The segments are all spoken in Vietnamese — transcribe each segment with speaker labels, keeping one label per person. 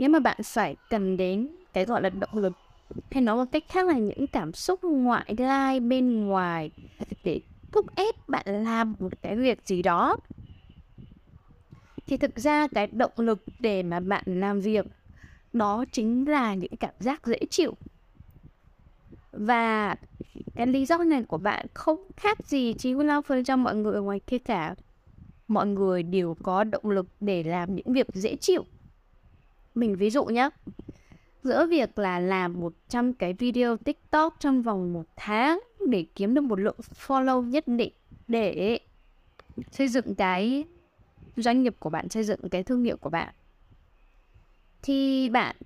Speaker 1: nếu mà bạn phải cần đến cái, gọi là, động lực hay nói một cách khác là những cảm xúc ngoại lai bên ngoài để thúc ép bạn làm một cái việc gì đó, thì thực ra cái động lực để mà bạn làm việc đó chính là những cảm giác dễ chịu. Và cái lý do này của bạn không khác gì 95% mọi người ở ngoài kia cả. Mọi người đều có động lực để làm những việc dễ chịu mình ví dụ nhé giữa việc là làm 100 cái video TikTok trong vòng một tháng để kiếm được một lượng follow nhất định để xây dựng cái doanh nghiệp của bạn, xây dựng cái thương hiệu của bạn thì bạn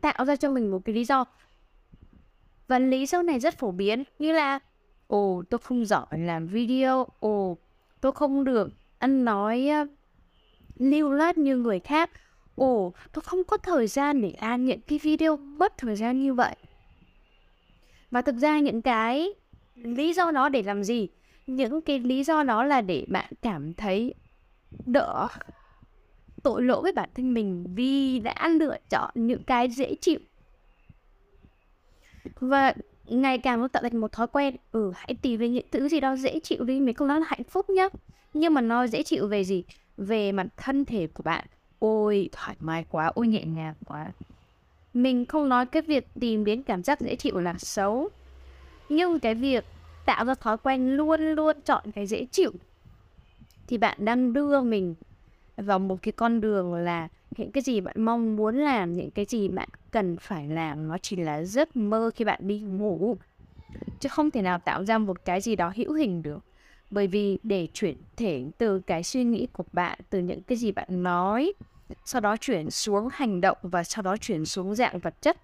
Speaker 1: tạo ra cho mình một cái lý do. Và lý do này rất phổ biến như là ồ tôi không giỏi làm video ồ tôi không được ăn nói uh, lưu loát như người khác ồ, tôi không có thời gian để à, ăn những cái video mất thời gian như vậy. Và thực ra những cái lý do nó để làm gì? Những cái lý do đó là để bạn cảm thấy đỡ tội lỗi với bản thân mình vì đã lựa chọn những cái dễ chịu. Và ngày càng nó tạo thành một thói quen ừ hãy tìm về những thứ gì đó dễ chịu đi, mình không nói là hạnh phúc nhá. Nhưng mà nó dễ chịu về gì? Về mặt thân thể của bạn ôi, thoải mái quá, ôi, nhẹ nhàng quá. Mình không nói cái việc tìm đến cảm giác dễ chịu là xấu, nhưng cái việc tạo ra thói quen luôn luôn chọn cái dễ chịu thì bạn đang đưa mình vào một cái con đường là những cái gì bạn mong muốn làm, những cái gì bạn cần phải làm, nó chỉ là giấc mơ khi bạn đi ngủ, chứ không thể nào tạo ra một cái gì đó hữu hình được. Bởi vì để chuyển thể từ cái suy nghĩ của bạn, từ những cái gì bạn nói sau đó chuyển xuống hành động và sau đó chuyển xuống dạng vật chất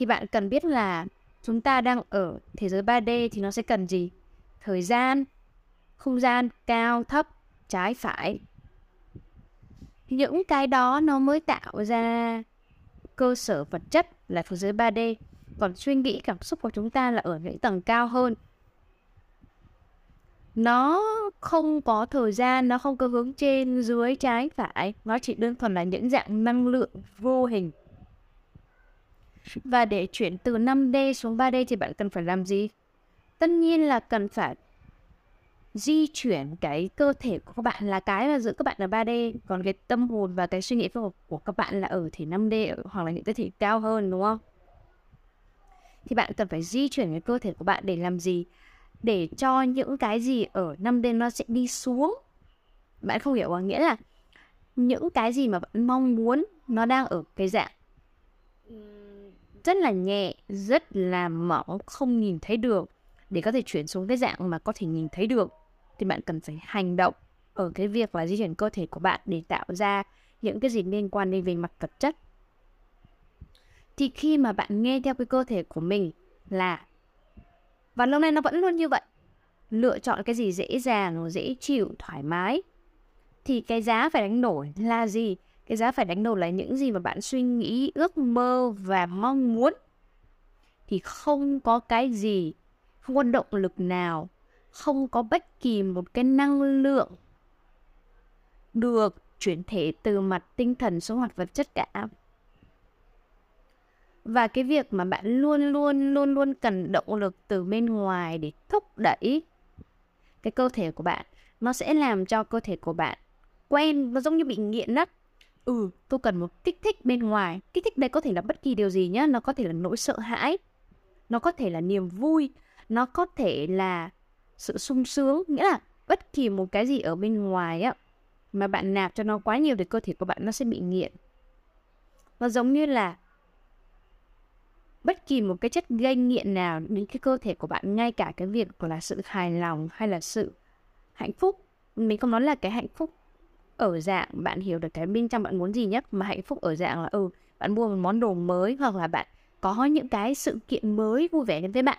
Speaker 1: thì bạn cần biết là chúng ta đang ở thế giới 3D thì nó sẽ cần gì? Thời gian, không gian, cao, thấp, trái, phải. Những cái đó nó mới tạo ra cơ sở vật chất là thế giới 3D. Còn suy nghĩ cảm xúc của chúng ta là ở những tầng cao hơn nó không có thời gian nó không có hướng trên dưới trái phải nó chỉ đơn thuần là những dạng năng lượng vô hình và để chuyển từ 5D xuống 3D thì bạn cần phải làm gì? Tất nhiên là cần phải di chuyển cái cơ thể của các bạn là cái mà giữ các bạn ở 3D còn cái tâm hồn và cái suy nghĩ của, của các bạn là ở thể 5D hoặc là những cái thể cao hơn đúng không? Thì bạn cần phải di chuyển cái cơ thể của bạn để làm gì? Để cho những cái gì ở năm đêm nó sẽ đi xuống. Bạn không hiểu có Nghĩa là những cái gì mà bạn mong muốn nó đang ở cái dạng rất là nhẹ, rất là mỏng, không nhìn thấy được để có thể chuyển xuống cái dạng mà có thể nhìn thấy được thì bạn cần phải hành động ở cái việc là di chuyển cơ thể của bạn để tạo ra những cái gì liên quan đến về mặt vật chất. Thì khi mà bạn nghe theo cái cơ thể của mình là và lâu nay nó vẫn luôn như vậy. Lựa chọn cái gì dễ dàng, dễ chịu, thoải mái. Thì cái giá phải đánh đổi là gì? Cái giá phải đánh đổi là những gì mà bạn suy nghĩ, ước mơ và mong muốn. Thì không có cái gì, không có động lực nào, không có bất kỳ một cái năng lượng được chuyển thể từ mặt tinh thần xuống mặt vật chất cả và cái việc mà bạn luôn luôn luôn luôn cần động lực từ bên ngoài để thúc đẩy cái cơ thể của bạn, nó sẽ làm cho cơ thể của bạn quen, nó giống như bị nghiện đó ừ tôi cần một kích thích bên ngoài. Kích thích đây có thể là bất kỳ điều gì nhá. Nó có thể là nỗi sợ hãi, nó có thể là niềm vui, nó có thể là sự sung sướng. Nghĩa là bất kỳ một cái gì ở bên ngoài á, mà bạn nạp cho nó quá nhiều thì cơ thể của bạn nó sẽ bị nghiện. Nó giống như là bất kỳ một cái chất gây nghiện nào đến cái cơ thể của bạn, ngay cả cái việc của là sự hài lòng hay là sự hạnh phúc, mình không nói là cái hạnh phúc ở dạng bạn hiểu được cái bên trong bạn muốn gì nhất, mà hạnh phúc ở dạng là ừ bạn mua một món đồ mới hoặc là bạn có những cái sự kiện mới vui vẻ đến với bạn.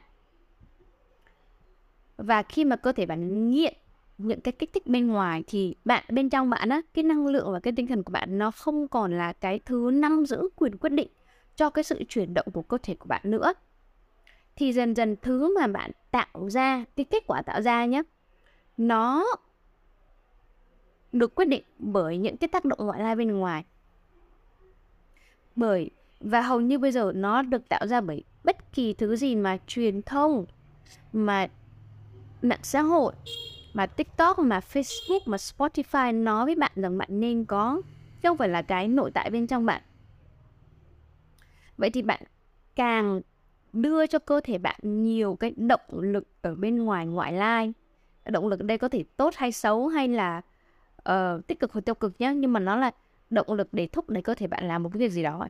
Speaker 1: Và khi mà cơ thể bạn nghiện những cái kích thích bên ngoài thì bạn, bên trong bạn á, cái năng lượng và cái tinh thần của bạn nó không còn là cái thứ nắm giữ quyền quyết định cho cái sự chuyển động của cơ thể của bạn nữa. Thì dần dần thứ mà bạn tạo ra, cái kết quả tạo ra nhé nó được quyết định bởi những cái tác động ngoại lai bên ngoài. Bởi, và hầu như bây giờ nó được tạo ra bởi bất kỳ thứ gì mà truyền thông, mà mạng xã hội, mà TikTok, mà Facebook, mà Spotify nói với bạn rằng bạn nên có, chứ không phải là cái nội tại bên trong bạn vậy thì bạn càng đưa cho cơ thể bạn nhiều cái động lực ở bên ngoài ngoại lai. Động lực ở đây có thể tốt hay xấu hay là uh, tích cực hoặc tiêu cực nhé nhưng mà nó là động lực để thúc đẩy cơ thể bạn làm một cái việc gì đó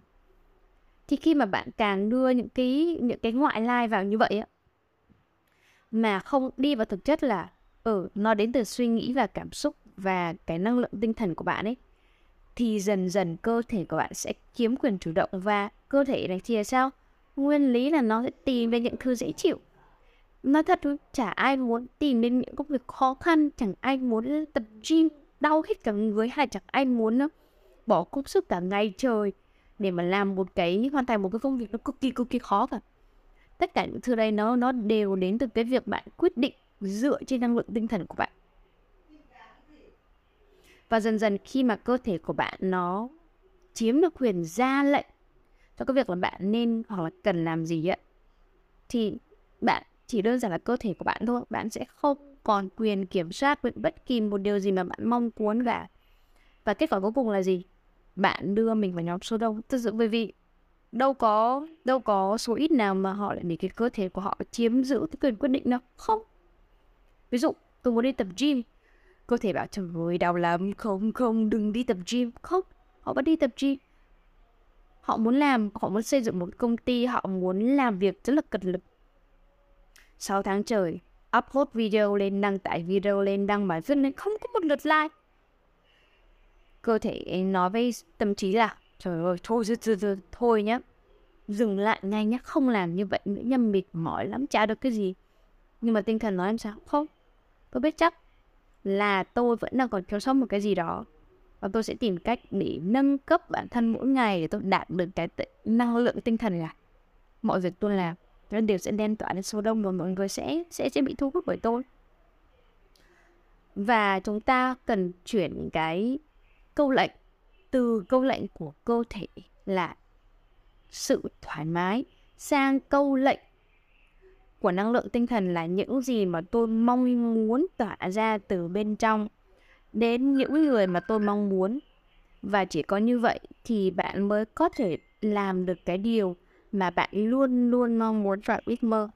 Speaker 1: thì khi mà bạn càng đưa những cái những cái ngoại lai vào như vậy á mà không đi vào thực chất là ừ nó đến từ suy nghĩ và cảm xúc và cái năng lượng tinh thần của bạn ấy thì dần dần cơ thể của bạn sẽ chiếm quyền chủ động và cơ thể này thì là sao? Nguyên lý là nó sẽ tìm đến những thứ dễ chịu. Nói thật thôi, chả ai muốn tìm đến những công việc khó khăn, chẳng ai muốn tập gym, đau hết cả người hay chẳng ai muốn nữa bỏ công sức cả ngày trời để mà làm một cái, hoàn thành một cái công việc nó cực kỳ cực kỳ khó cả. Tất cả những thứ đây nó nó đều đến từ cái việc bạn quyết định dựa trên năng lượng tinh thần của bạn và dần dần khi mà cơ thể của bạn nó chiếm được quyền ra lệnh cho cái việc là bạn nên hoặc là cần làm gì ạ thì bạn chỉ đơn giản là cơ thể của bạn thôi. Bạn sẽ không còn quyền kiểm soát bất kỳ một điều gì mà bạn mong muốn cả. Và kết quả cuối cùng là gì? Bạn đưa mình vào nhóm số đông. Thực sự bởi vì đâu có đâu có số ít nào mà họ lại để cái cơ thể của họ chiếm giữ cái quyền quyết định đâu không. Ví dụ, tôi muốn đi tập gym cơ thể bảo trời ơi đau lắm. Không không đừng đi tập gym. Không họ vẫn đi tập gym. Họ muốn làm họ muốn xây dựng một công ty họ muốn làm việc rất là cật lực. 6 tháng trời upload video lên đăng tải video lên đăng bài viết lên không có một lượt like. Cơ thể nói với tâm trí là trời ơi thôi thôi, thôi, thôi, thôi nhá. Dừng lại ngay nhá không làm như vậy nữa nhâm mệt mỏi lắm chả được cái gì. Nhưng mà tinh thần nói em sao? Không. Tôi biết chắc là tôi vẫn đang còn thiếu sót một cái gì đó. Và tôi sẽ tìm cách để nâng cấp bản thân mỗi ngày để tôi đạt được cái năng lượng tinh thần là mọi việc tôi làm, nó đều sẽ đen tỏa đến số đông và mọi người sẽ sẽ sẽ bị thu hút bởi tôi. Và chúng ta cần chuyển cái câu lệnh, từ câu lệnh của cơ thể là sự thoải mái sang câu lệnh của năng lượng tinh thần là những gì mà tôi mong muốn tỏa ra từ bên trong đến những người mà tôi mong muốn. Và chỉ có như vậy thì bạn mới có thể làm được cái điều mà bạn luôn luôn mong muốn và ước mơ.